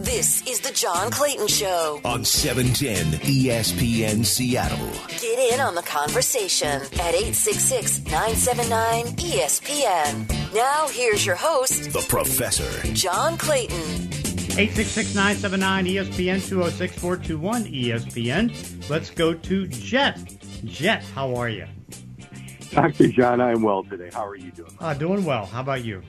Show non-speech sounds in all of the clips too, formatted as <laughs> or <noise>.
This is the John Clayton Show on 710 ESPN Seattle. Get in on the conversation at 866 979 ESPN. Now, here's your host, the professor, John Clayton. 866 979 ESPN 206 421 ESPN. Let's go to Jet. Jet, how are you? Dr. John, I'm well today. How are you doing? Uh, doing well. How about you?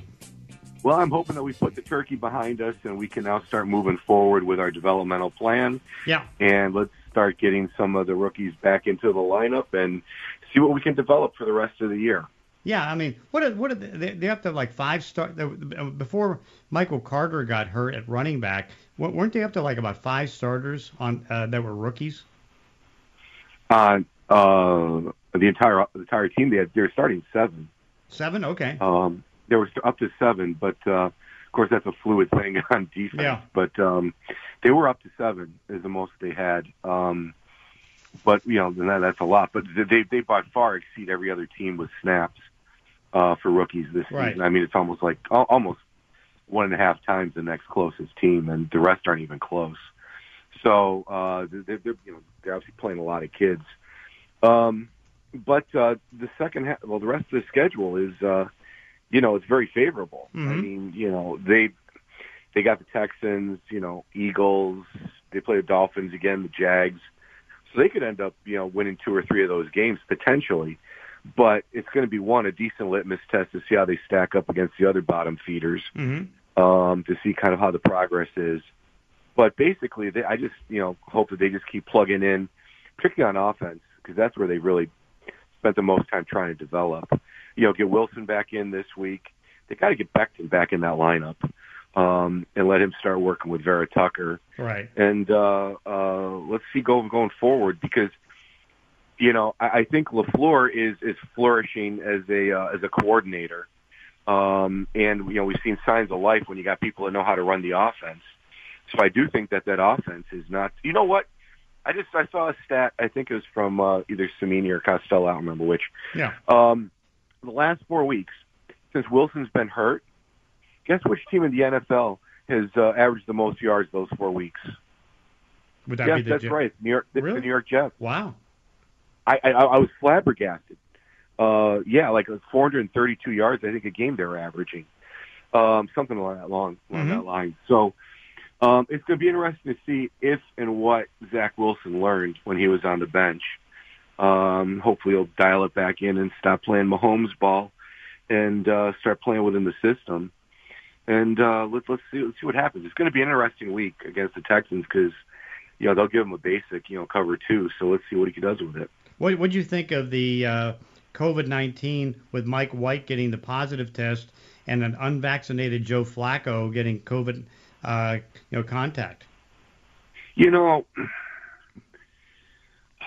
Well, I'm hoping that we put the turkey behind us and we can now start moving forward with our developmental plan. Yeah. And let's start getting some of the rookies back into the lineup and see what we can develop for the rest of the year. Yeah, I mean, what are, what are they, they have to like five star before Michael Carter got hurt at running back. weren't they up to like about five starters on uh, that were rookies? Uh, uh, the entire the entire team they had they're starting seven. Seven, okay. Um, there was up to seven, but uh, of course that's a fluid thing <laughs> on defense. Yeah. But um, they were up to seven is the most they had. Um, but you know that, that's a lot. But they they by far exceed every other team with snaps uh, for rookies this right. season. I mean, it's almost like almost one and a half times the next closest team, and the rest aren't even close. So uh, they're, they're you know they're obviously playing a lot of kids. Um, but uh, the second half, well, the rest of the schedule is, uh, you know, it's very favorable. Mm-hmm. I mean, you know, they they got the Texans, you know, Eagles. They play the Dolphins again, the Jags. So they could end up, you know, winning two or three of those games potentially. But it's going to be one a decent litmus test to see how they stack up against the other bottom feeders, mm-hmm. um, to see kind of how the progress is. But basically, they, I just you know hope that they just keep plugging in, particularly on offense, because that's where they really spent the most time trying to develop. You know, get Wilson back in this week. They got to get Becton back in that lineup um, and let him start working with Vera Tucker. Right. And uh, uh, let's see go going forward because you know I, I think Lafleur is is flourishing as a uh, as a coordinator. Um, and you know we've seen signs of life when you got people that know how to run the offense. So I do think that that offense is not. You know what? I just I saw a stat. I think it was from uh, either Cimini or Costello. I don't remember which. Yeah. Um, the last four weeks since Wilson's been hurt, guess which team in the NFL has uh, averaged the most yards those four weeks? Would that yes, be the that's Jet? right. New York, Really? the New York Jets. Wow. I, I I was flabbergasted. Uh, yeah, like 432 yards. I think a game they were averaging, um, something along that long along Mhm. that line. So um, it's going to be interesting to see if and what Zach Wilson learned when he was on the bench. Um, hopefully, he'll dial it back in and stop playing Mahomes ball and uh, start playing within the system. And uh, let's let's see let's see what happens. It's going to be an interesting week against the Texans because you know they'll give him a basic you know cover two. So let's see what he does with it. What What do you think of the uh, COVID nineteen with Mike White getting the positive test and an unvaccinated Joe Flacco getting COVID, uh, you know, contact? You know,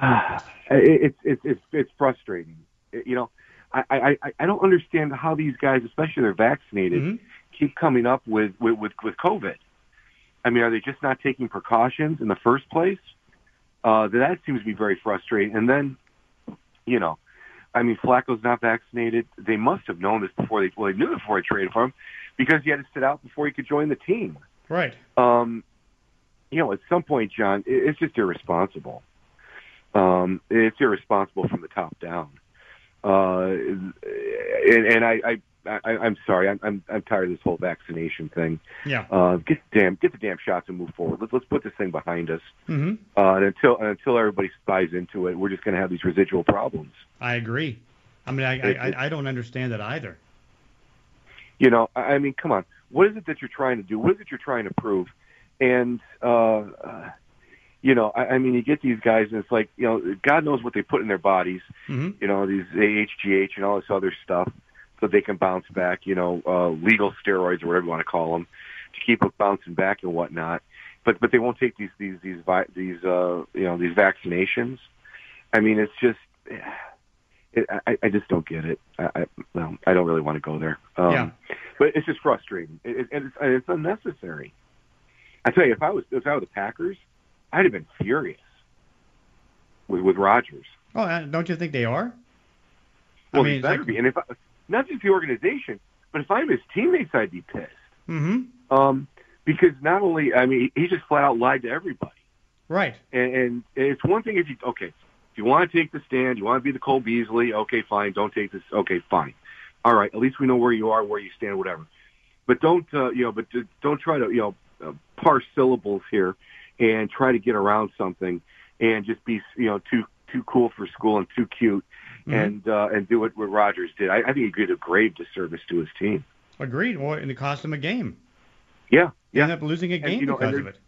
<sighs> it's it's it's it's frustrating. You know, I I I- I don't understand how these guys, especially they're vaccinated, Mhm. keep coming up with with with with COVID. I mean, are they just not taking precautions in the first place? Uh, that seems to be very frustrating. And then, you know, I mean, Flacco's not vaccinated. They must have known this before they well, they knew before they traded for him because he had to sit out before he could join the team Right. um, you know, at some point, John, it- it's just irresponsible. Um, it's irresponsible from the top down. Uh, and, and I, I, I, I'm sorry, I'm, I'm, I'm tired of this whole vaccination thing. Yeah. Uh, get the damn, get the damn shots and move forward. Let's let's put this thing behind us. hmm Uh, and until and until everybody buys into it, we're just going to have these residual problems. I agree. I mean, I, I I- I don't understand that either. You know, I I mean, come on. What is it that you're trying to do? What is it you're trying to prove? And, uh, uh, you know, I, I mean, you get these guys, and it's like, you know, God knows what they put in their bodies. hmm You know, these AHGH and all this other stuff, so they can bounce back. You know, uh, legal steroids or whatever you want to call them, to keep them bouncing back and whatnot. But but they won't take these these these vi- these uh, you know these vaccinations. I mean, it's just. <sighs> It, I, I just don't get it. I, I, well, I don't really want to go there. Um, Yeah. But it's just frustrating. It, it, and it's, it's unnecessary. I tell you, if I was if I were the Packers, I'd have been furious with with Rodgers. Oh, don't you think they are? Well, I mean, better like- be. And if I, not just the organization, but if I'm his teammates, I'd be pissed. hmm Um, because not only I mean he just flat out lied to everybody. Right. And, and it's one thing if you okay, if you want to take the stand, you want to be the Cole Beasley, okay, fine. Don't take this, okay, fine. All right, at least we know where you are, where you stand, whatever. But don't uh, you know? But don't try to you know uh, parse syllables here and try to get around something and just be you know too too cool for school and too cute mm-hmm. and uh, and do what, what Rodgers did. I, I think he did a grave disservice to his team. Agreed. Well, and it cost him a game. Yeah, he yeah. ended up losing a game and, you know, because of it.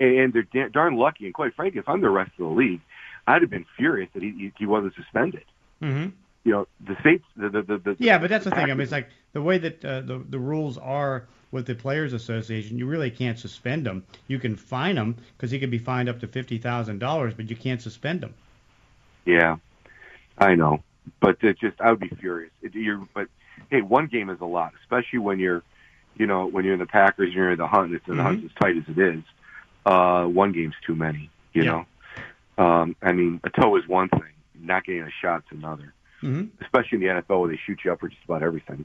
And they're darn lucky. And quite frankly, if I'm the rest of the league, I'd have been furious that he he wasn't suspended. Mm-hmm. You know, the states, the the, the, the yeah, but that's the thing. I mean, it's like the way that uh, the the rules are with the Players Association, you really can't suspend him. You can fine him because he could be fined up to fifty thousand dollars, but you can't suspend him. Yeah, I know, but it just I would be furious. It, you're, but hey, one game is a lot, especially when you're, you know, when you're in the Packers and you're in the hunt. It's the mm-hmm. hunt's as tight as it is. Uh, one game's too many. You yeah. know, um, I mean, a toe is one thing. Not getting a shot's another. Mm-hmm. Especially in the NFL where they shoot you up for just about everything.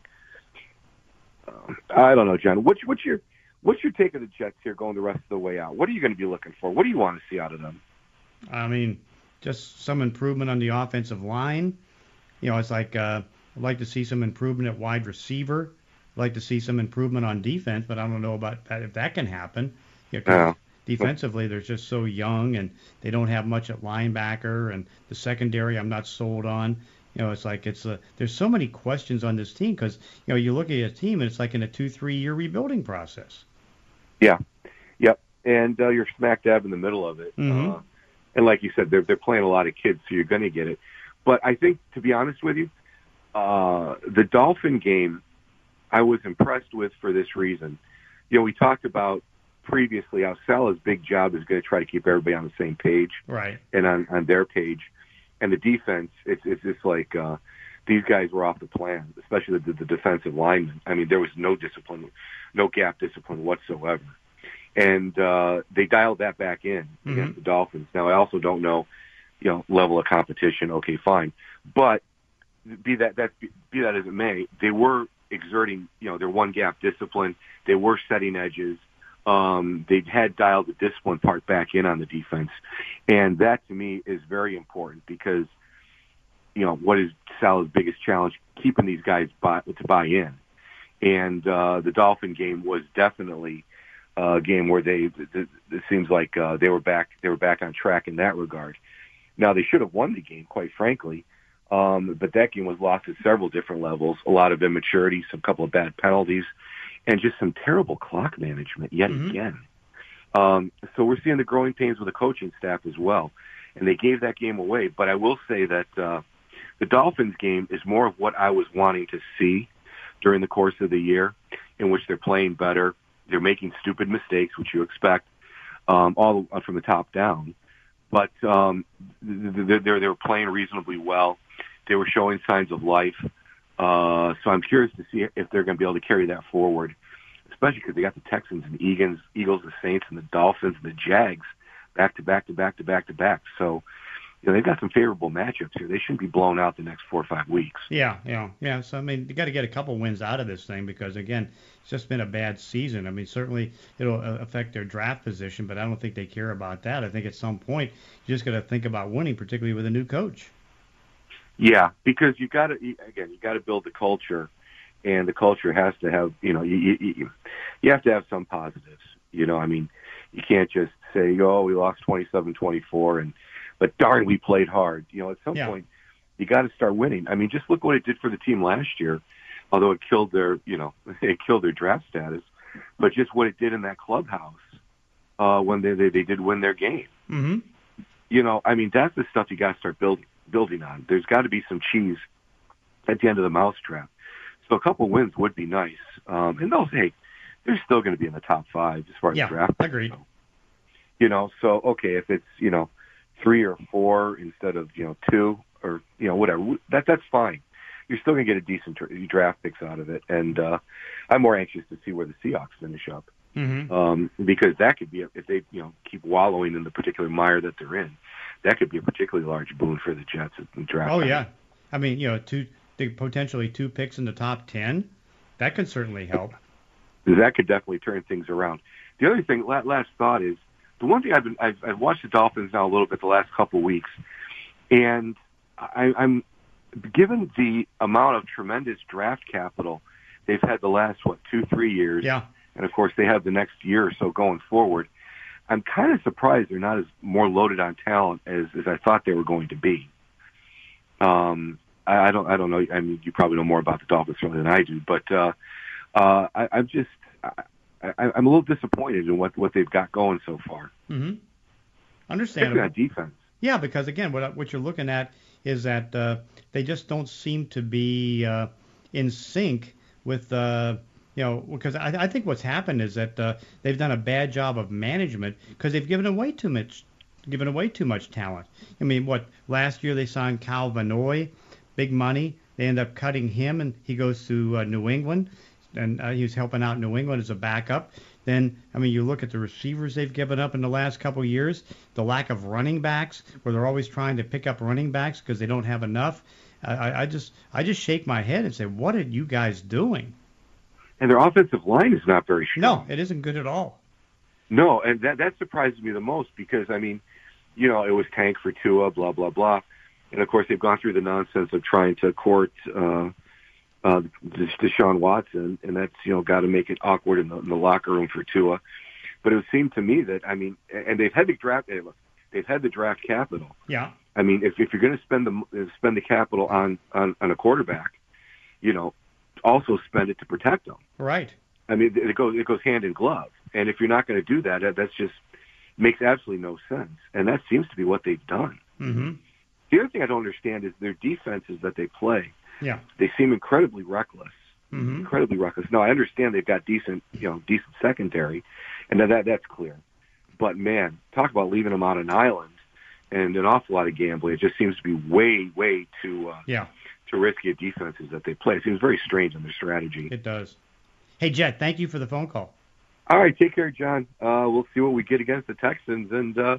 I don't know, John. What's what's your what's your take of the Jets here going the rest of the way out? What are you going to be looking for? What do you want to see out of them? I mean, just some improvement on the offensive line. You know, it's like uh, I'd like to see some improvement at wide receiver. I'd like to see some improvement on defense, but I don't know about that if that can happen. You know, yeah. Defensively, they're just so young, and they don't have much at linebacker, and the secondary I'm not sold on. You know, it's like it's a, there's so many questions on this team because you know you look at a team and it's like in a two three year rebuilding process. Yeah, yep, and uh, you're smack dab in the middle of it. Mm-hmm. Uh, and like you said, they're they're playing a lot of kids, so you're going to get it. But I think, to be honest with you, uh, the Dolphin game, I was impressed with for this reason. You know, we talked about previously how Salah's big job is going to try to keep everybody on the same page, right, and on on their page and the defense, it's it's just like uh, these guys were off the plan, especially the, the defensive linemen. I mean, there was no discipline, no gap discipline whatsoever, and uh, they dialed that back in mm-hmm. against the Dolphins. Now, I also don't know, you know, level of competition. Okay, fine, but be that that be that as it may, they were exerting, you know, their one gap discipline. They were setting edges um, they had dialed the discipline part back in on the defense, and that to me is very important because you know what is Salah's biggest challenge? Keeping these guys buy, to buy in, and uh, the Dolphin game was definitely a game where they it, seems like uh, they were back they were back on track in that regard. Now they should have won the game, quite frankly. Um, but that game was lost at several different levels. A lot of immaturity, some couple of bad penalties, and just some terrible clock management yet mm-hmm. again. Um, so we're seeing the growing pains with the coaching staff as well, and they gave that game away. But I will say that uh, the Dolphins game is more of what I was wanting to see during the course of the year, in which they're playing better, they're making stupid mistakes, which you expect, um, all from the top down. But um, they're they're playing reasonably well. They were showing signs of life. Uh, so I'm curious to see if they're going to be able to carry that forward, especially because they got the Texans and Eagles, Eagles, the Saints, and the Dolphins and the Jags back to back to back to back to back. So, you know, they've got some favorable matchups here. They shouldn't be blown out the next four or five weeks. Yeah, yeah, yeah. So I mean, you got to get a couple wins out of this thing because again, it's just been a bad season. I mean, certainly it'll uh, affect their draft position, but I don't think they care about that. I think at some point you just got to think about winning, particularly with a new coach. Yeah, because you got to again, you got to build the culture, and the culture has to have you know you, you you have to have some positives. You know, I mean, you can't just say, "Oh, we lost twenty-seven, twenty-four," and but darn, we played hard. You know, at some yeah. point, you got to start winning. I mean, just look what it did for the team last year. Although it killed their, you know, <laughs> it killed their draft status, but just what it did in that clubhouse uh, when they, they they did win their game. Mm-hmm. You know, I mean, that's the stuff you got to start building building on. There's got to be some cheese at the end of the mousetrap. So a couple wins would be nice. Um, and those, hey, they're still going to be in the top five as far as yeah, draft. Agreed. So, you know, so okay, if it's you know three or four instead of you know two or you know whatever, that that's fine. You're still going to get a decent draft picks out of it, and uh, I'm more anxious to see where the Seahawks finish up. Mm-hmm. Um, because that could be if they you know keep wallowing in the particular mire that they're in that could be a particularly large boon for the Jets in the draft. Oh yeah, I mean you know two potentially two picks in the top ten, that could certainly help. that could definitely turn things around. The other thing, last thought is the one thing I've been I've, I've watched the Dolphins now a little bit the last couple of weeks, and I, I'm given the amount of tremendous draft capital they've had the last what two three years. Yeah. And of course they have the next year or so going forward. I'm kind of surprised they're not as more loaded on talent as as I thought they were going to be. Um, I, I don't I don't know. I mean, you probably know more about the Dolphins certainly than I do, but uh, uh, I, I'm just I, I, I'm a little disappointed in what what they've got going so far. Mm-hmm. Understandable. on defense. Yeah, because again, what what you're looking at is that uh, they just don't seem to be uh, in sync with. Uh, you know, because I, I think what's happened is that uh, they've done a bad job of management because they've given away too much, given away too much talent. I mean, what last year they signed Kyle Van Noy, big money. They end up cutting him, and he goes to uh, New England, and uh, he was helping out New England as a backup. Then, I mean, you look at the receivers they've given up in the last couple of years, the lack of running backs, where they're always trying to pick up running backs because they don't have enough. I, I just, I just shake my head and say, what are you guys doing? And their offensive line is not very strong. No, it isn't good at all. No, and that that surprises me the most because I mean, you know, it was tank for Tua, blah blah blah, and of course they've gone through the nonsense of trying to court uh, uh, Deshaun Watson, and that's you know got to make it awkward in the, in the locker room for Tua. But it would seem to me that I mean, and they've had the draft, they've had the draft capital. Yeah. I mean, if if you're going to spend the spend the capital on on on a quarterback, you know, also spend it to protect them. Right. I mean, it goes it goes hand in glove. And if you're not going to do that, that's just makes absolutely no sense. And that seems to be what they've done. Mm-hmm. The other thing I don't understand is their defenses that they play. Yeah. They seem incredibly reckless. Mm-hmm. Incredibly reckless. No, I understand they've got decent, you know, decent secondary, and that, that that's clear. But man, talk about leaving them on an island and an awful lot of gambling. It just seems to be way, way too uh, yeah too risky at defenses that they play. It seems very strange in their strategy. It does. Hey Jet, thank you for the phone call. All right, take care, John. Uh, we'll see what we get against the Texans, and uh,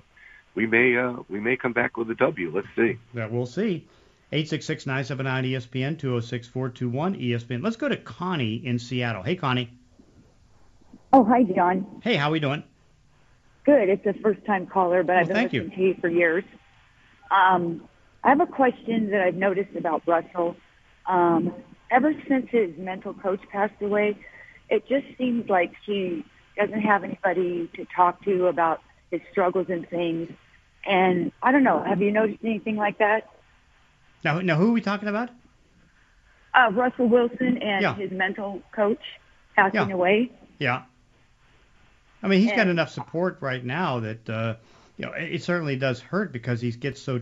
we may uh, we may come back with a W. Let's see. Yeah, we'll see. 866-979 ESPN 206-421 ESPN. Let's go to Connie in Seattle. Hey, Connie. Oh, hi, John. Hey, how are we doing? Good. It's a first-time caller, but well, I've been thank listening you. to you for years. Um, I have a question that I've noticed about Russell. Um, ever since his mental coach passed away, it just seems like he doesn't have anybody to talk to about his struggles and things. And I don't know. Have you noticed anything like that? Now, now who are we talking about? Uh, Russell Wilson and Yeah. his mental coach passing Yeah. away. Yeah. I mean, he's got enough support right now that uh, you know it it certainly does hurt because he gets so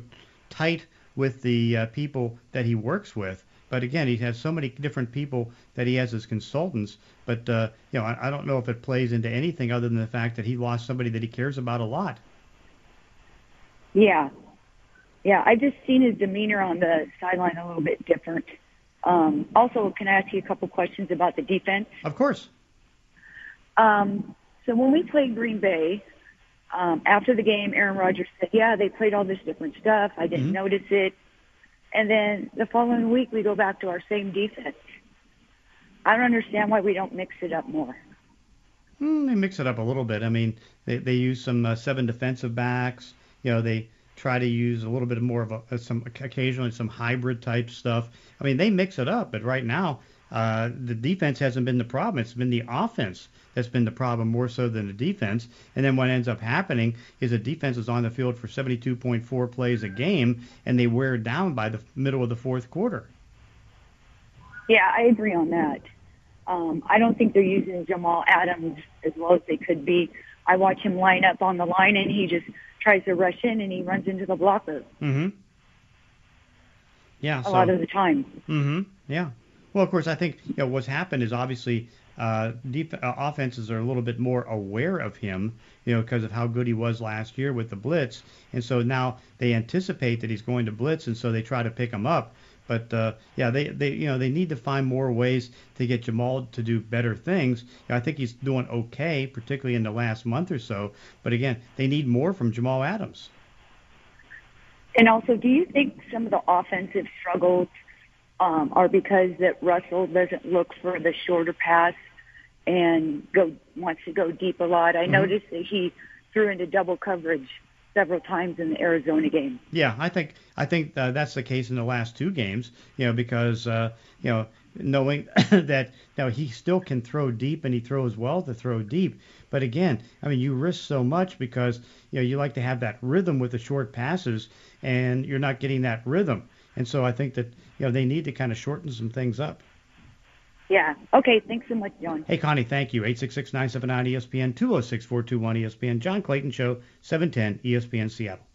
tight with the uh, people that he works with. But again, he has so many different people that he has as consultants. But uh, you know, I, I don't know if it plays into anything other than the fact that he lost somebody that he cares about a lot. Yeah. Yeah, I've just seen his demeanor on the sideline a little bit different. Um, also, can I ask you a couple questions about the defense? Of course. Um, so when we played Green Bay, um, after the game, Aaron Rodgers said, "Yeah, they played all this different stuff. I didn't Mhm. notice it." And then the following week, we go back to our same defense. I don't understand why we don't mix it up more. Mm, they mix it up a little bit. I mean, they they use some uh, seven defensive backs. You know, they try to use a little bit more of a, some occasionally some hybrid type stuff. I mean, they mix it up, but right now uh, the defense hasn't been the problem. It's been the offense that's been the problem more so than the defense. And then what ends up happening is the defense is on the field for 72.4 plays a game, and they wear down by the middle of the fourth quarter. Yeah, I agree on that. Um, I don't think they're using Jamal Adams as well as they could be. I watch him line up on the line, and he just tries to rush in, and he runs into the blocker Mm-hmm. Yeah. a so, lot of the time. Mm-hmm. Yeah. Well, of course, I think you know what's happened is obviously uh, uh, offenses are a little bit more aware of him, you know, because of how good he was last year with the blitz, and so now they anticipate that he's going to blitz, and so they try to pick him up. But uh, yeah, they, they you know they need to find more ways to get Jamal to do better things. You know, I think he's doing okay, particularly in the last month or so. But again, they need more from Jamal Adams. And also, do you think some of the offensive struggles um, are because that Russell doesn't look for the shorter pass and go wants to go deep a lot. I Mm-hmm. noticed that he threw into double coverage several times in the Arizona game. Yeah, I think I think uh, that's the case in the last two games. You know, because uh, you know knowing <laughs> that now he still can throw deep and he throws well to throw deep. But again, I mean, you risk so much because you know you like to have that rhythm with the short passes, and you're not getting that rhythm. And so I think that you know they need to kind of shorten some things up. Yeah. Okay. Thanks so much, John. Hey, Connie, thank you. 866-979-ESPN, 206-421-ESPN, John Clayton Show, 710 ESPN Seattle.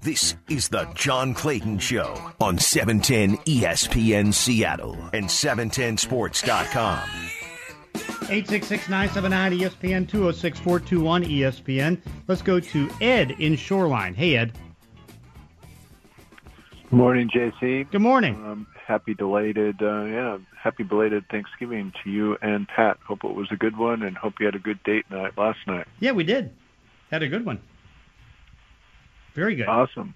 This is the John Clayton Show on E 710 ESPN Seattle and 710sports.com. 866-979-ESPN, 206-421-ESPN. Let's go to Ed in Shoreline. Hey, Ed. Good morning, JC. Good morning. Um, happy belated, uh, yeah, happy belated Thanksgiving to you and Pat. Hope it was a good one, and hope you had a good date night last night. Yeah, we did. Had a good one. Very good. Awesome.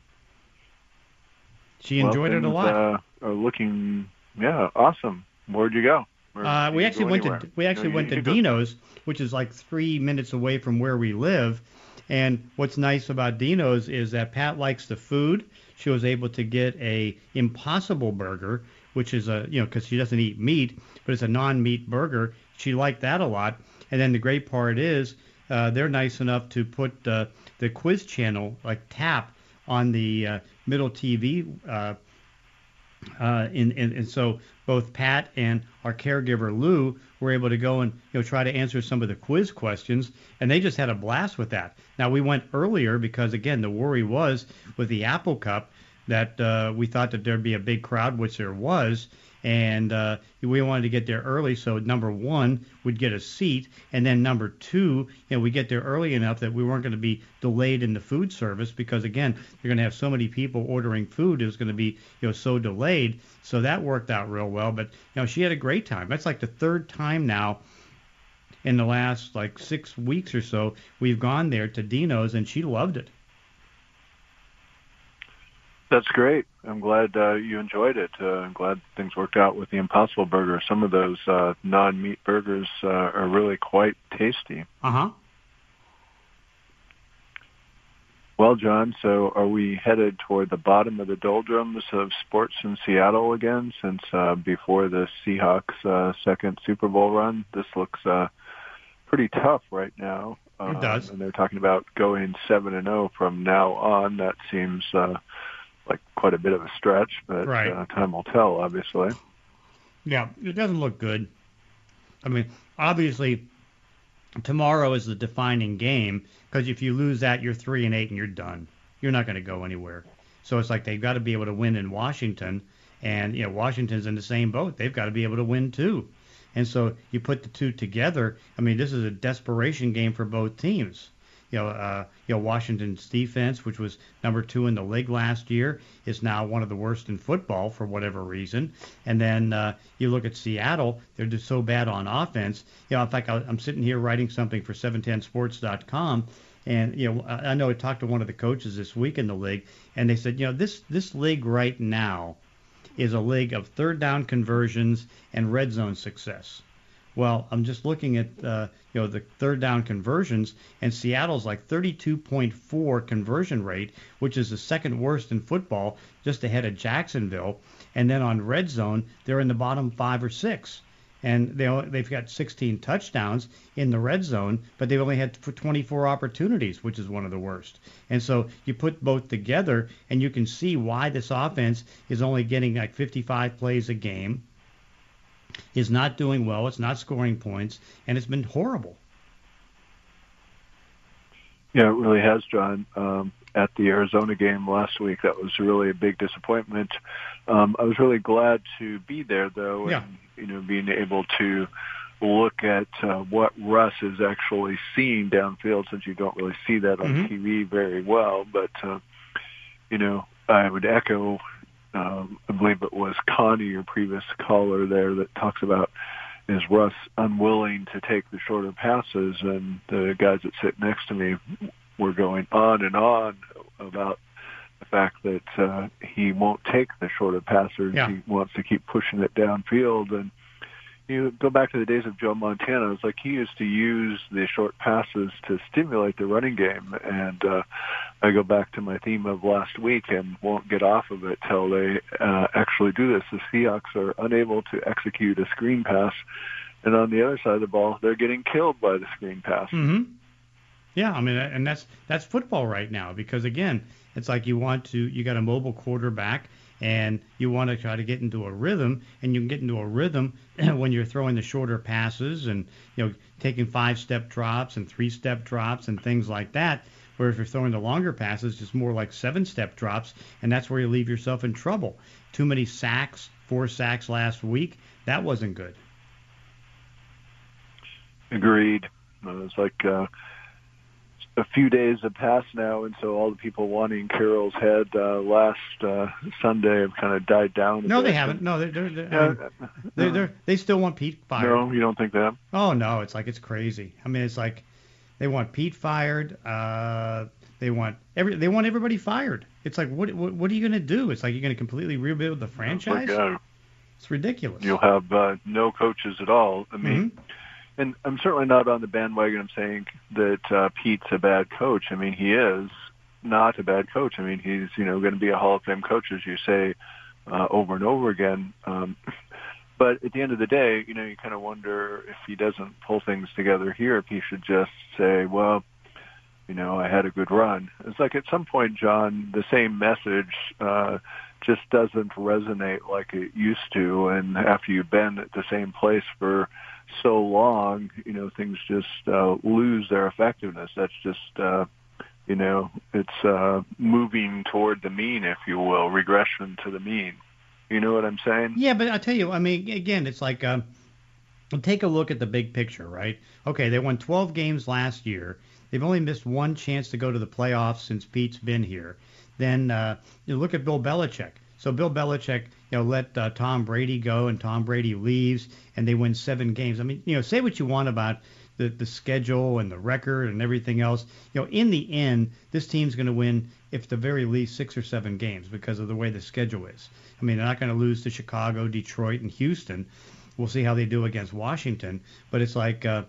She Well, enjoyed it a lot. Uh, are looking, yeah, awesome. Where'd you go? Or Uh, we actually go went anywhere? to we actually went to Dino's, which is like three minutes away from where we live. And what's nice about Dino's is that Pat likes the food. She was able to get a Impossible Burger, which is a you know because she doesn't eat meat, but it's a non-meat burger. She liked that a lot. And then the great part is uh, they're nice enough to put uh, the quiz channel like tap on the uh, middle TV uh, uh, and, and, and so both Pat and our caregiver Lou were able to go and you know try to answer some of the quiz questions, and they just had a blast with that. Now we went earlier because again the worry was with the Apple Cup that uh, we thought that there'd be a big crowd, which there was, and uh, we wanted to get there early so number one we'd get a seat, and then number two, you know, we get there early enough that we weren't going to be delayed in the food service because again you're going to have so many people ordering food, it was going to be you know so delayed. So that worked out real well. But you know she had a great time. That's like the third time now in the last like six weeks or so we've gone there to Dino's, and she loved it. That's great. I'm glad uh, you enjoyed it. Uh, I'm glad things worked out with the Impossible Burger. Some of those uh, non-meat burgers uh, are really quite tasty. Uh huh. Well, John, so are we headed toward the bottom of the doldrums of sports in Seattle again? Since uh, before the Seahawks' uh, second Super Bowl run, this looks uh, pretty tough right now. It does. And they're talking about going seven and zero from now on. That seems uh, like quite a bit of a stretch, but Right. uh, time will tell. Obviously. Yeah, it doesn't look good. I mean, obviously, tomorrow is the defining game because if you lose that, you're three and eight and you're done. You're not going to go anywhere. So it's like they've got to be able to win in Washington, and you know Washington's in the same boat. They've got to be able to win too. And so you put the two together. I mean, this is a desperation game for both teams. You know, uh, you know Washington's defense, which was number two in the league last year, is now one of the worst in football for whatever reason. And then uh, you look at Seattle; they're just so bad on offense. You know, in fact, I'm sitting here writing something for 710sports.com, and you know, I know I talked to one of the coaches this week in the league, and they said, you know, this this league right now is a league of third down conversions and red zone success. Well, I'm just looking at uh, you know the third down conversions, and Seattle's like 32.4 conversion rate, which is the second worst in football, just ahead of Jacksonville. And then on red zone, they're in the bottom five or six, and they they've got 16 touchdowns in the red zone, but they've only had 24 opportunities, which is one of the worst. And so you put both together, and you can see why this offense is only getting like 55 plays a game is not doing well. It's not scoring points, and it's been horrible. Yeah, it really has, John. Um, at the Arizona game last week, that was really a big disappointment. Um, I was really glad to be there, though, Yeah. and you know, being able to look at uh, what Russ is actually seeing downfield, since you don't really see that on Mhm. TV very well. But uh, you know, I would echo. Um, I believe it was Connie, your previous caller there, that talks about is Russ unwilling to take the shorter passes, and the guys that sit next to me were going on and on about the fact that uh, he won't take the shorter passes. Yeah. He wants to keep pushing it downfield, and you go back to the days of Joe Montana. It's like he used to use the short passes to stimulate the running game, and uh, I go back to my theme of last week and won't get off of it till they uh, actually do this. The Seahawks are unable to execute a screen pass, and on the other side of the ball, they're getting killed by the screen pass. Mm-hmm. Yeah, I mean, and that's that's football right now because again, it's like you want to you got a mobile quarterback and you want to try to get into a rhythm, and you can get into a rhythm <clears throat> when you're throwing the shorter passes and you know taking five-step drops and three-step drops and things like that. where if you're throwing the longer passes, it's more like seven-step drops, and that's where you leave yourself in trouble. Too many sacks, four sacks last week, that wasn't good. Agreed. It's like uh, a few days have passed now, and so all the people wanting Carroll's head uh, last uh, Sunday have kind of died down. No, bit. they haven't. No, they're they're, they're, I mean, they're, they're they still want Pete fired. No, you don't think that? Oh no, it's like it's crazy. I mean, it's like they want Pete fired. Uh, they want every they want everybody fired. It's like what what, what are you going to do? It's like you're going to completely rebuild the franchise. Like, uh, it's ridiculous. You'll have uh, no coaches at all. I mean. Mhm. And I'm certainly not on the bandwagon of saying that uh, Pete's a bad coach. I mean, he is not a bad coach. I mean, he's you know going to be a Hall of Fame coach, as you say uh, over and over again. Um, <laughs> but at the end of the day, you know, you kind of wonder if he doesn't pull things together here, if he should just say, well, you know, I had a good run. It's like at some point, John, the same message uh, just doesn't resonate like it used to. And after you've been at the same place for so long, you know, things just uh, lose their effectiveness. That's just, uh, you know, it's uh, moving toward the mean, if you will, regression to the mean. You know what I'm saying? Yeah, but I tell you, I mean, again, it's like um, take a look at the big picture, right? Okay, they won 12 games last year. They've only missed one chance to go to the playoffs since Pete's been here. Then uh, you look at Bill Belichick. So Bill Belichick, you know, let uh, Tom Brady go, and Tom Brady leaves, and they win seven games. I mean, you know, say what you want about the the schedule and the record and everything else. You know, in the end, this team's going to win, if the very least, six or seven games because of the way the schedule is. I mean, they're not going to lose to Chicago, Detroit, and Houston. We'll see how they do against Washington, but it's like, uh,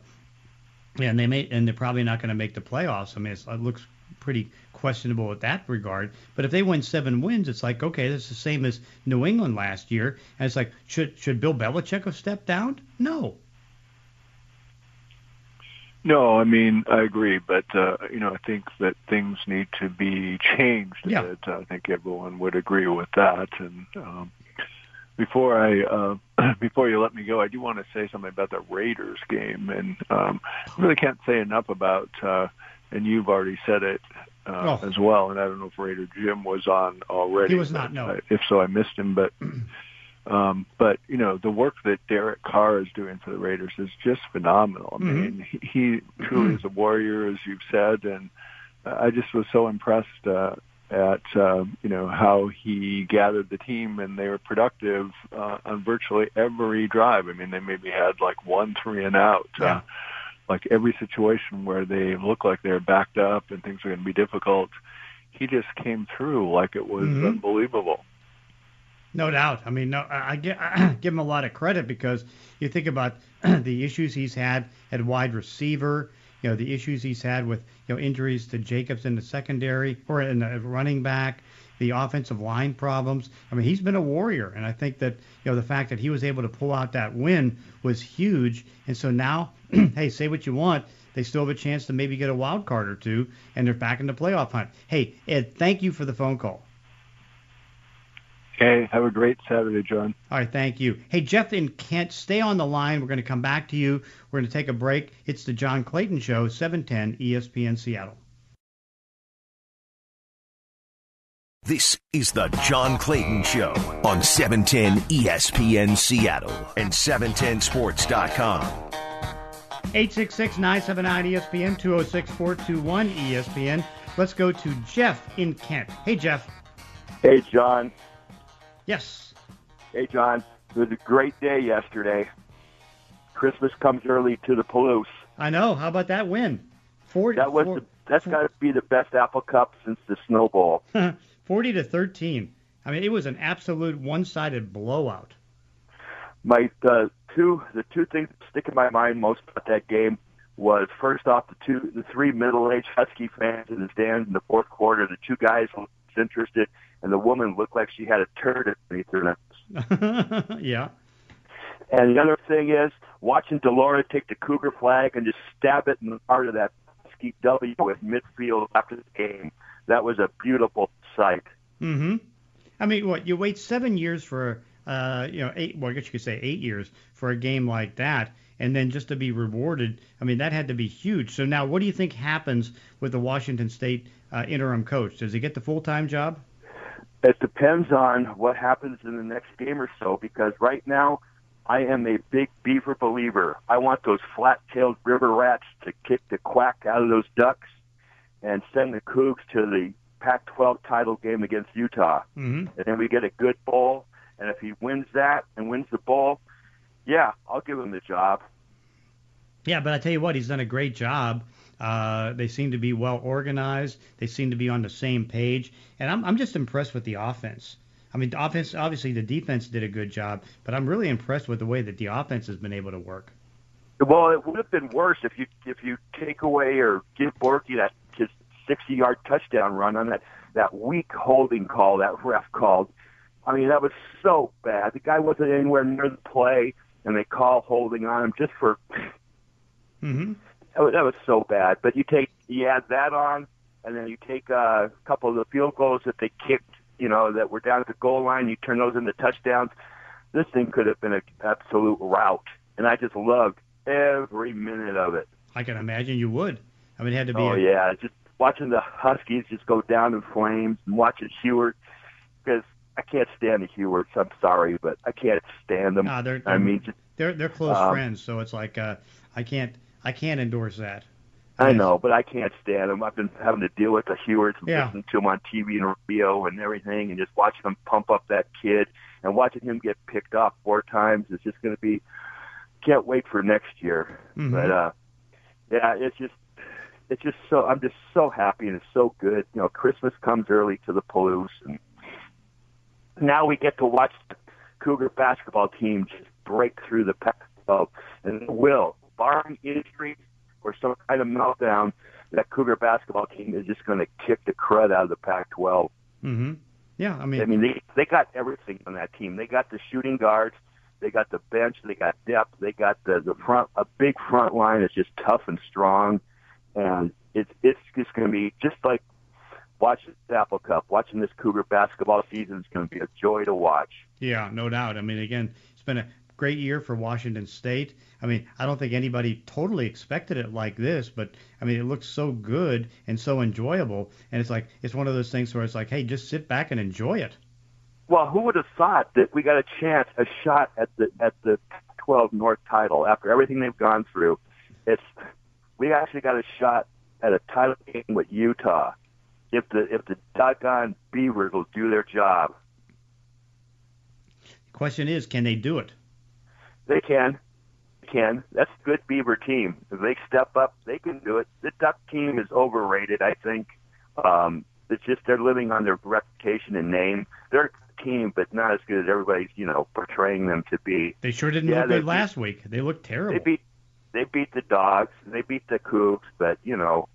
yeah, and they may, and they're probably not going to make the playoffs. I mean, it looks pretty questionable at that regard. But if they win seven wins, it's like, okay, that's the same as New England last year. And it's like, should should Bill Belichick have stepped down? No. No, I mean I agree, but uh, you know I think that things need to be changed. Yeah. Bit. I think everyone would agree with that. And um, before I uh, <clears throat> before you let me go, I do want to say something about the Raiders game, and um, I really can't say enough about. Uh, and you've already said it uh, Oh. as well. And I don't know if Raider Jim was on already. He was not, no. uh, If so, I missed him. But <clears throat> um, but you know the work that Derek Carr is doing for the Raiders is just phenomenal. I mean, he, he truly is a warrior, as you've said, and I just was so impressed uh, at uh, you know how he gathered the team, and they were productive uh, on virtually every drive. I mean, they maybe had like one three and out. Yeah. Uh, like every situation where they look like they're backed up and things are going to be difficult, he just came through like it was Mhm. unbelievable. No doubt. I mean, no, I, I, I <clears throat> give him a lot of credit because you think about <clears throat> the issues he's had at wide receiver, you know, the issues he's had with you know injuries to Jacobs in the secondary or in the running back, the offensive line problems. I mean, he's been a warrior, and I think that you know the fact that he was able to pull out that win was huge. And so now, <clears throat> hey, say what you want. They still have a chance to maybe get a wild card or two, and they're back in the playoff hunt. Hey, Ed, thank you for the phone call. Okay, have a great Saturday, John. All right, thank you. Hey, Jeff in Kent, stay on the line. We're going to come back to you. We're going to take a break. It's the John Clayton Show, 710 ESPN Seattle. This is the John Clayton Show on 710 ESPN Seattle and 710sports.com. 866 979 ESPN, 206 421 ESPN. Let's go to Jeff in Kent. Hey, Jeff. Hey, John. Yes. Hey, John. It was a great day yesterday. Christmas comes early to the Palouse. I know. How about that win? 40, That was four- the, that's got to be the best Apple Cup since the Snowball. <laughs> 40 to 13. I mean, it was an absolute one sided blowout. My uh, two the two things that stick in my mind most about that game was first off the two the three middle aged <laughs> Husky fans in the stands in the fourth quarter. The two guys were interested, and the woman looked like she had a turd underneath her nose. <laughs> yeah. And the other thing is watching de Laura take the Cougar flag and just stab it in the heart of that Husky W with midfield after the game. That was a beautiful sight. Mm-hmm. I mean, what you wait seven years for, uh, you know, eight. Well, I guess you could say eight years for a game like that, and then just to be rewarded. I mean, that had to be huge. So now, what do you think happens with the Washington State uh, interim coach? Does he get the full time job? It depends on what happens in the next game or so. Because right now, I am a big Beaver believer. I want those flat-tailed river rats to kick the quack out of those ducks and send the Cougs to the Pac-12 title game against Utah. Mm-hmm. And then we get a good bowl. And if he wins that and wins the bowl, yeah, I'll give him the job. Yeah, but I tell you what, he's done a great job. Uh, they seem to be well organized. They seem to be on the same page, and I'm I'm just impressed with the offense. I mean, the offense obviously the defense did a good job, but I'm really impressed with the way that the offense has been able to work. Well, it would have been worse if you if you take away or give Borghi that his 60-yard touchdown run on that that weak holding call that ref called. I mean, that was so bad. The guy wasn't anywhere near the play, and they call holding on him just for. <laughs> Mm-hmm. That was, that was so bad. But you take you add that on, and then you take uh, a couple of the field goals that they kicked, you know, that were down at the goal line. You turn those into touchdowns. This thing could have been an absolute rout, and I just loved every minute of it. I can imagine you would. I mean, it had to be. Oh a, yeah, just watching the Huskies just go down in flames, and watching Huard because I can't stand the Huards. I'm sorry, but I can't stand them. Ah, they're, I mean, just, they're they're close um, friends, so it's like uh, I can't I can't endorse that. I know, but I can't stand them. I've been having to deal with the Huards and Yeah. listening to them on TV and radio and everything, and just watching them pump up that kid and watching him get picked off four times is just going to be. Can't wait for next year. Mhm. But uh, yeah, it's just it's just so I'm just so happy and it's so good. You know, Christmas comes early to the Palouse, and now we get to watch the Cougar basketball team just break through the Pac-12, and will, barring injury or some kind of meltdown, that Cougar basketball team is just going to kick the crud out of the Pac-12. Mm-hmm. Yeah, I mean, I mean, they they got everything on that team. They got the shooting guards, they got the bench, they got depth, they got the the front a big front line that's just tough and strong, and it's it's just going to be just like watching this Apple Cup, watching this Cougar basketball season is going to be a joy to watch. Yeah, no doubt. I mean, again, it's been a great year for Washington State. I mean, I don't think anybody totally expected it like this, but I mean, it looks so good and so enjoyable. And it's like it's one of those things where it's like, hey, just sit back and enjoy it. Well, who would have thought that we got a chance, a shot at the at the 12 North title after everything they've gone through? It's we actually got a shot at a title game with Utah if the if the doggone Beavers will do their job. The question is, can they do it? They can. They can. That's a good Beaver team. If they step up, they can do it. The Duck team is overrated, I think. Um, it's just they're living on their reputation and name. They're a good team, but not as good as everybody's, you know, portraying them to be. They sure didn't Yeah, look good last week. They looked terrible. They beat they beat the dogs, they beat the Cougs, but you know,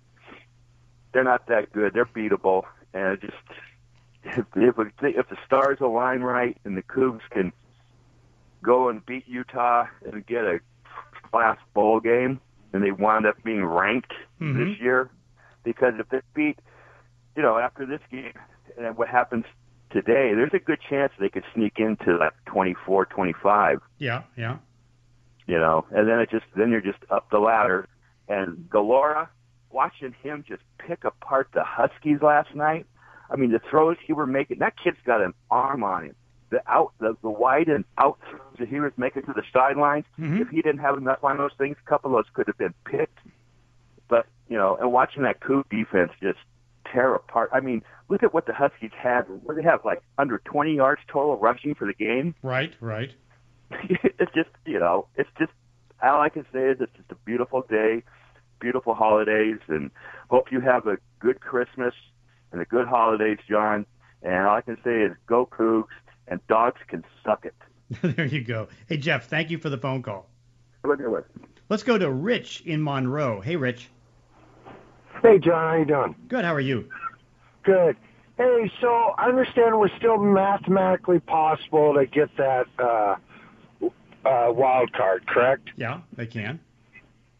they're not that good. They're beatable, and it just if if, if the stars align right and the Cougs can go and beat Utah and get a class bowl game, and they wind up being ranked Mhm. this year, because if they beat, you know, after this game and what happens today, there's a good chance they could sneak into like 24, 25 yeah, yeah. you know, and then it just then you're just up the ladder. And Galora, watching him just pick apart the Huskies last night. I mean, the throws he were making. That kid's got an arm on him. The out, the, the wide and out throws that he was making to the sidelines. Mhm. If he didn't have enough on those things, a couple of those could have been picked. But you know, and watching that Coug defense just tear apart. I mean, look at what the Huskies had. What they have like under 20 yards total rushing for the game Right, right. <laughs> it's just you know it's just all I can say is it's just a beautiful day, beautiful holidays, and hope you have a good Christmas and a good holidays, John. And all I can say is go Cougs, and dogs can suck it. <laughs> there you go. Hey, Jeff, thank you for the phone call. Look at it. Let's go to Rich in Monroe. Hey, Rich. Hey, John, how you doing? Good. How are you? Good. Hey, so I understand we're still mathematically possible to get that uh, uh, wild card, correct? Yeah, they can.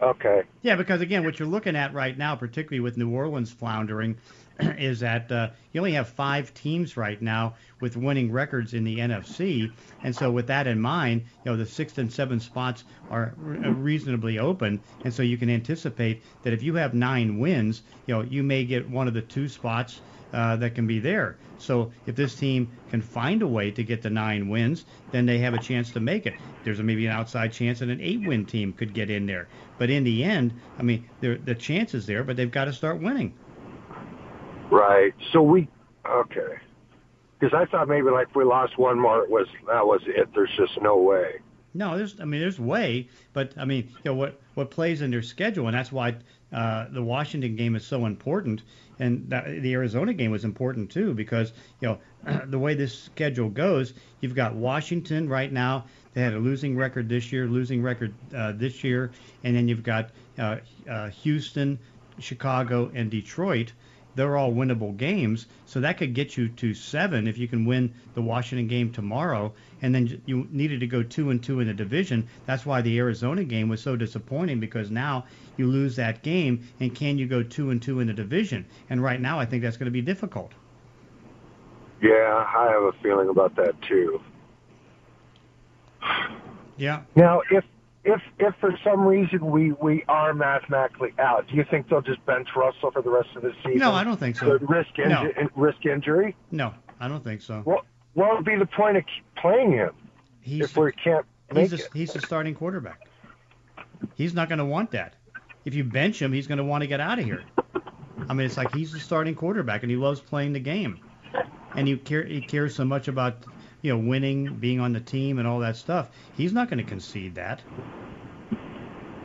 Okay. Yeah, because again, what you're looking at right now, particularly with New Orleans floundering, <clears throat> is that uh, you only have five teams right now with winning records in the NFC, and so with that in mind, you know the sixth and seventh spots are re- reasonably open, and so you can anticipate that if you have nine wins, you know you may get one of the two spots uh, that can be there. So if this team can find a way to get the nine wins, then they have a chance to make it. There's a, maybe an outside chance that an eight-win team could get in there. But in the end, I mean, the chance is there, but they've got to start winning. Right. So we okay. Because I thought maybe like if we lost one more, it was that was it. There's just no way. No, there's I mean there's way, but I mean you know what what plays in their schedule, and that's why uh, the Washington game is so important, and that, the Arizona game was important too because you know <clears throat> the way this schedule goes, you've got Washington right now. They had a losing record this year, losing record uh, this year, and then you've got uh, uh, Houston, Chicago, and Detroit they're all winnable games. So that could get you to seven if you can win the Washington game tomorrow. And then you needed to go two and two in the division. That's why the Arizona game was so disappointing because now you lose that game. And can you go two and two in the division? And right now, I think that's going to be difficult. Yeah, I have a feeling about that too. Yeah. Now, if if if for some reason we we are mathematically out, do you think they'll just bench Russell for the rest of the season? No, I don't think so. risk inju- no. risk injury? No, I don't think so. What what would be the point of playing him he's if we can't make he's a, it? he's the starting quarterback. He's not going to want that. If you bench him, he's going to want to get out of here. I mean, it's like he's the starting quarterback and he loves playing the game, and he, care, he cares so much about you know winning, being on the team, and all that stuff. He's not going to concede that.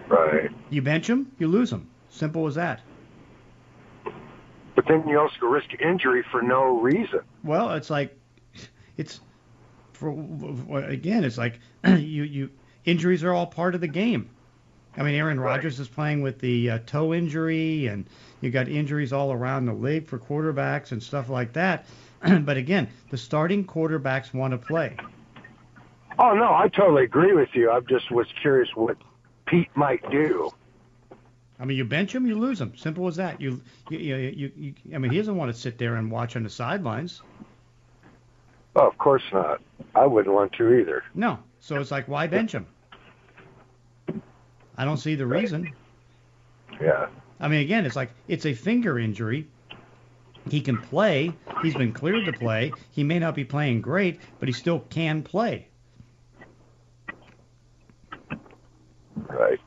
Right. You bench him, you lose him. Simple as that. But then you also risk injury for no reason. Well, it's like it's for again, it's like <clears throat> you you injuries are all part of the game. I mean, Aaron Rodgers is playing with the uh, toe injury, and you got injuries all around the league for quarterbacks and stuff like that. <clears throat> but again, the starting quarterbacks want to play. Oh no, I totally agree with you. I just was curious what Pete might do. I mean, you bench him, you lose him. Simple as that. You, you, you, you, you I mean, he doesn't want to sit there and watch on the sidelines. Oh, of course not. I wouldn't want to either. No. So it's like, why bench him? I don't see the reason. Yeah. I mean, again, it's like it's a finger injury. He can play. He's been cleared to play. He may not be playing great, but he still can play. Right.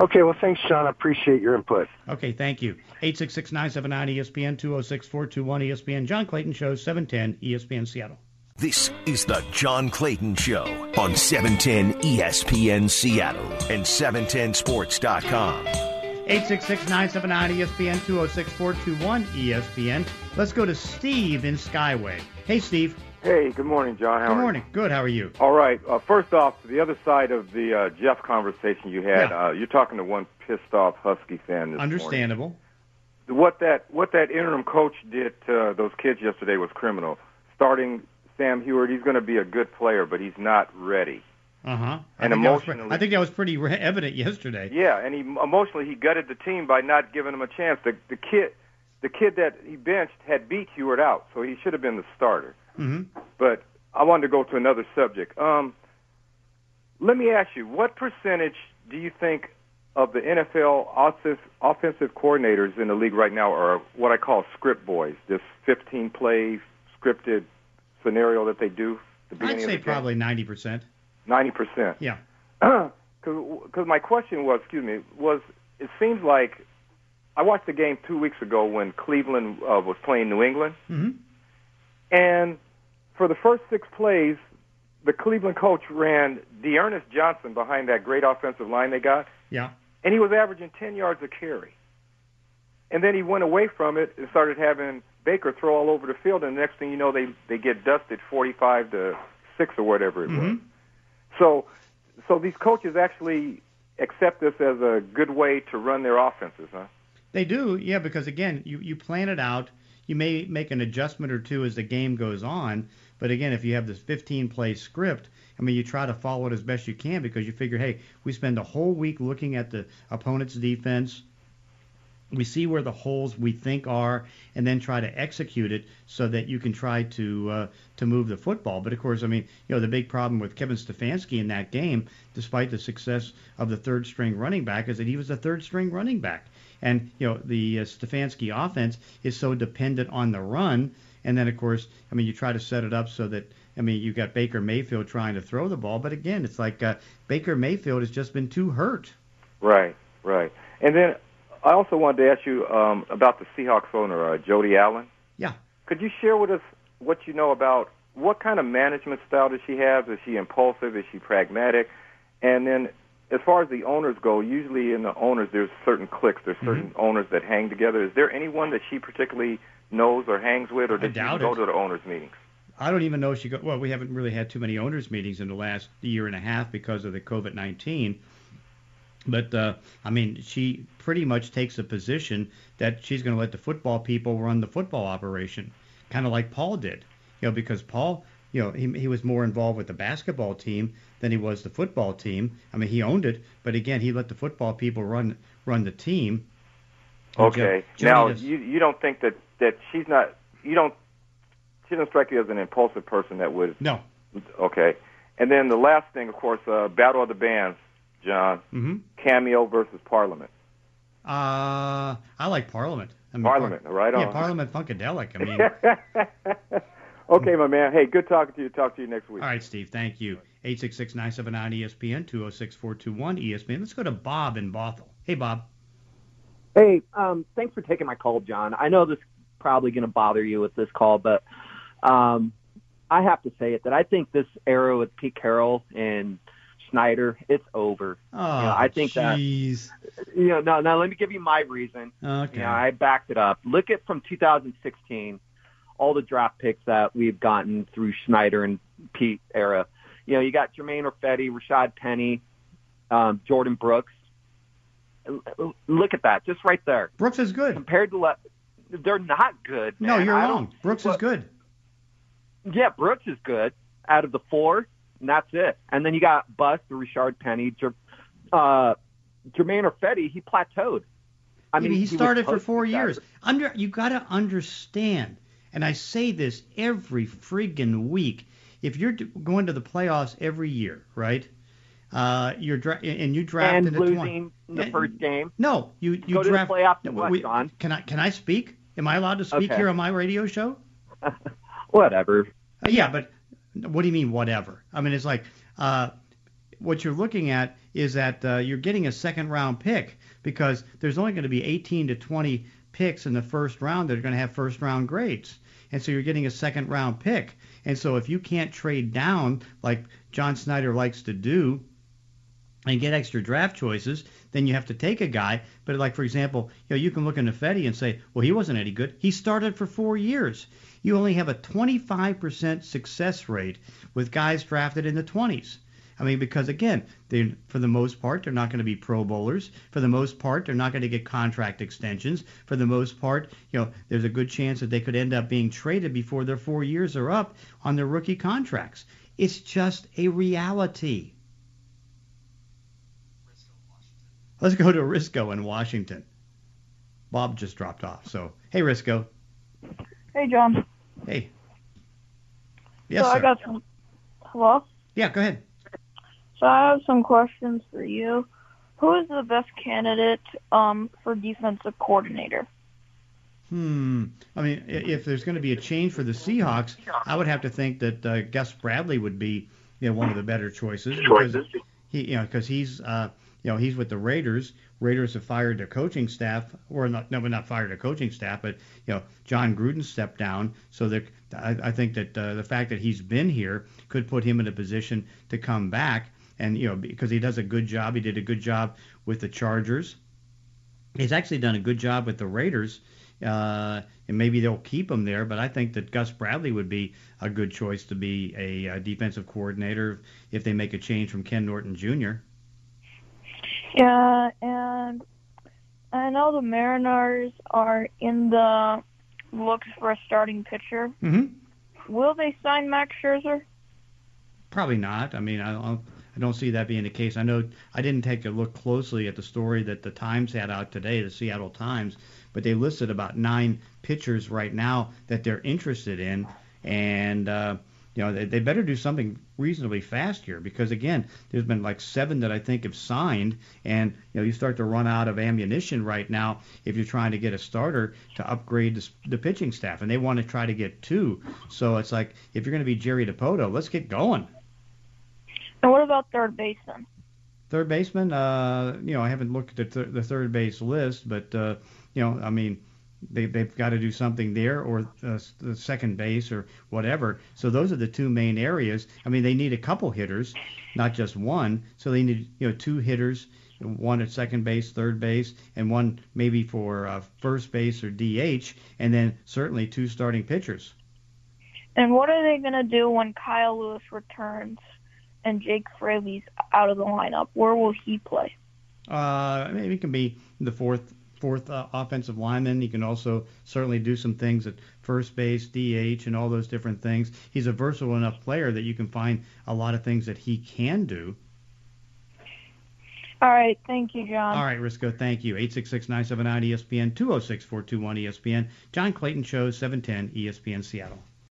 Okay, well, thanks, John. I appreciate your input. Okay, thank you. 866-979-ESPN, 206-421-ESPN. John Clayton Show, 710 ESPN Seattle. This is the John Clayton Show on 710 ESPN Seattle and 710sports.com. 866-979-ESPN, 206-421-ESPN. Let's go to Steve in Skyway. Hey, Steve. Hey, good morning, John. How Good are morning. Good. How are you? You? All right. Uh, first off, the other side of the uh, Jeff conversation you had, Yeah. uh, you're talking to one pissed off Husky fan this Understandable. morning. What that what that interim coach did to uh, those kids yesterday was criminal. Starting Sam Huard, he's going to be a good player, but he's not ready. Uh huh. And I think, was, pre- emotionally- I think that was pretty re- evident yesterday. Yeah, and he emotionally he gutted the team by not giving him a chance. The the kid the kid that he benched had beat Huard out, so he should have been the starter. hmm But I wanted to go to another subject. Um, let me ask you, what percentage do you think of the NFL offensive, offensive coordinators in the league right now are what I call script boys? This 15 play scripted scenario that they do. The I'd say probably 90%. ninety percent. Yeah. <clears throat> Because my question was, excuse me, was it seems like I watched the game two weeks ago when Cleveland uh, was playing New England. hmm And for the first six plays, the Cleveland coach ran D'Ernest Johnson behind that great offensive line they got, Yeah. and he was averaging 10 yards a carry. And then he went away from it and started having Baker throw all over the field, and the next thing you know, they they get dusted 45 to six or whatever it was. Mhm. So, so these coaches actually accept this as a good way to run their offenses, huh? They do, yeah, because again, you, you plan it out. You may make an adjustment or two as the game goes on, but again, if you have this 15 play script, I mean, you try to follow it as best you can because you figure, hey, we spend a whole week looking at the opponent's defense. We see where the holes we think are, and then try to execute it so that you can try to uh, to move the football. But of course, I mean, you know, the big problem with Kevin Stefanski in that game, despite the success of the third string running back, is that he was a third string running back. And you know the uh, Stefanski offense is so dependent on the run, and then of course, I mean, you try to set it up so that I mean, you got Baker Mayfield trying to throw the ball, but again, it's like uh, Baker Mayfield has just been too hurt. Right, right. And then I also wanted to ask you um, about the Seahawks owner, uh, Jody Allen. Yeah. Could you share with us what you know about what kind of management style does she have? Is she impulsive? Is she pragmatic? And then as far as the owners go, usually in the owners there's certain cliques. There's certain mm-hmm. owners that hang together. Is there anyone that she particularly knows or hangs with, or does she go to the owners meetings? I don't even know if she go. Well, we haven't really had too many owners meetings in the last year and a half because of the COVID nineteen. But uh, I mean, she pretty much takes a position that she's going to let the football people run the football operation, kind of like Paul did. You know, because Paul, you know, he, he was more involved with the basketball team than he was the football team. I mean, he owned it, but again, he let the football people run run the team. Okay. now, just, you you don't think that that she's not you don't she doesn't strike you as an impulsive person that would no. Okay. And then the last thing, of course, uh, Battle of the Bands, John. Mm-hmm. Cameo versus Parliament. Uh, I like Parliament. I mean, Parliament, par- right on. Yeah, Parliament Funkadelic. I mean. <laughs> okay, my man. Hey, good talking to you. Talk to you next week. All right, Steve. Thank you. 866-979-ESPN, 206-421-ESPN. Let's go to Bob in Bothell. Hey, Bob. Hey, um, thanks for taking my call, John. I know this is probably going to bother you with this call, but um, I have to say it that I think this era with Pete Carroll and Schneider, it's over. Oh, you know, I think geez. that. You know, no, no. Let me give you my reason. Okay. You know, I backed it up. Look at from 2016, all the draft picks that we've gotten through Schneider and Pete era. You know, you got Germain Ifedi, Rashaad Penny, um, Jordyn Brooks. Look at that, just right there. Brooks is good compared to. Le- they're not good. Man. No, you're I wrong. Brooks is good. Yeah, Brooks is good out of the four, and that's it. And then you got Bust, Rashaad Penny, Jer- uh, Germain Ifedi. He plateaued. I mean, he, he started for four years. Under you got to understand, and I say this every friggin' week. If you're going to the playoffs every year, right? Uh, you're dra- and you drafted and losing 20. the first game. No, you you Go draft. To the playoffs no, we, John? Can I can I speak? Am I allowed to speak okay. here on my radio show? <laughs> Whatever. Uh, yeah, but what do you mean whatever? I mean, it's like uh, what you're looking at is that uh, you're getting a second round pick because there's only going to be 18 to 20 picks in the first round that are going to have first round grades. And so you're getting a second round pick. And so if you can't trade down like John Schneider likes to do and get extra draft choices, then you have to take a guy. But like for example, you know, you can look at Ifedi and say, well, he wasn't any good. He started for four years. You only have a 25% success rate with guys drafted in the 20s. I mean, because again, they for the most part they're not going to be Pro Bowlers. For the most part, they're not going to get contract extensions. For the most part, you know, there's a good chance that they could end up being traded before their four years are up on their rookie contracts. It's just a reality. Let's go to Risco in Washington. Bob just dropped off. So, hey, Risco. Hey, John. Hey. Yes, so sir. I got some. Hello. Yeah, go ahead. So I have some questions for you. Who is the best candidate um, for defensive coordinator? Hmm. I mean, if there's going to be a change for the Seahawks, I would have to think that uh, Gus Bradley would be, you know, one of the better choices because he, you know, because he's, uh, you know, he's with the Raiders. Raiders have fired their coaching staff, or not, no, not fired their coaching staff, but you know, Jon Gruden stepped down. So that I, I think that uh, the fact that he's been here could put him in a position to come back, and you know, because he does a good job. He did a good job with the Chargers. He's actually done a good job with the Raiders. uh, and maybe they'll keep him there. But I think that Gus Bradley would be a good choice to be a, a defensive coordinator if they make a change from Ken Norton Jr. Yeah, and I know the Mariners are in the looks for a starting pitcher. Mm-hmm. Will they sign Max Scherzer? Probably not. I mean, I don't, I don't see that being the case. I know I didn't take a look closely at the story that the Times had out today, the Seattle Times, but they listed about nine pitchers right now that they're interested in, and uh, you know they, they better do something reasonably fast here because again, there's been like seven that I think have signed, and you know you start to run out of ammunition right now if you're trying to get a starter to upgrade the, the pitching staff, and they want to try to get two. So it's like if you're going to be Jerry Dipoto, let's get going. And what about third baseman? Third baseman, uh, you know, I haven't looked at the, th- the third base list, but uh, you know, I mean, they, they've got to do something there, or uh, the second base, or whatever. So those are the two main areas. I mean, they need a couple hitters, not just one. So they need, you know, two hitters, one at second base, third base, and one maybe for uh, first base or DH, and then certainly two starting pitchers. And what are they going to do when Kyle Lewis returns? and Jake Fraley's out of the lineup, where will he play? Uh, maybe he can be the fourth fourth uh, offensive lineman. He can also certainly do some things at first base, DH, and all those different things. He's a versatile enough player that you can find a lot of things that he can do. All right, thank you, John. All right, Risco, thank you. 866-979 ESPN, 206-421 ESPN. John Clayton Show, 710 ESPN Seattle.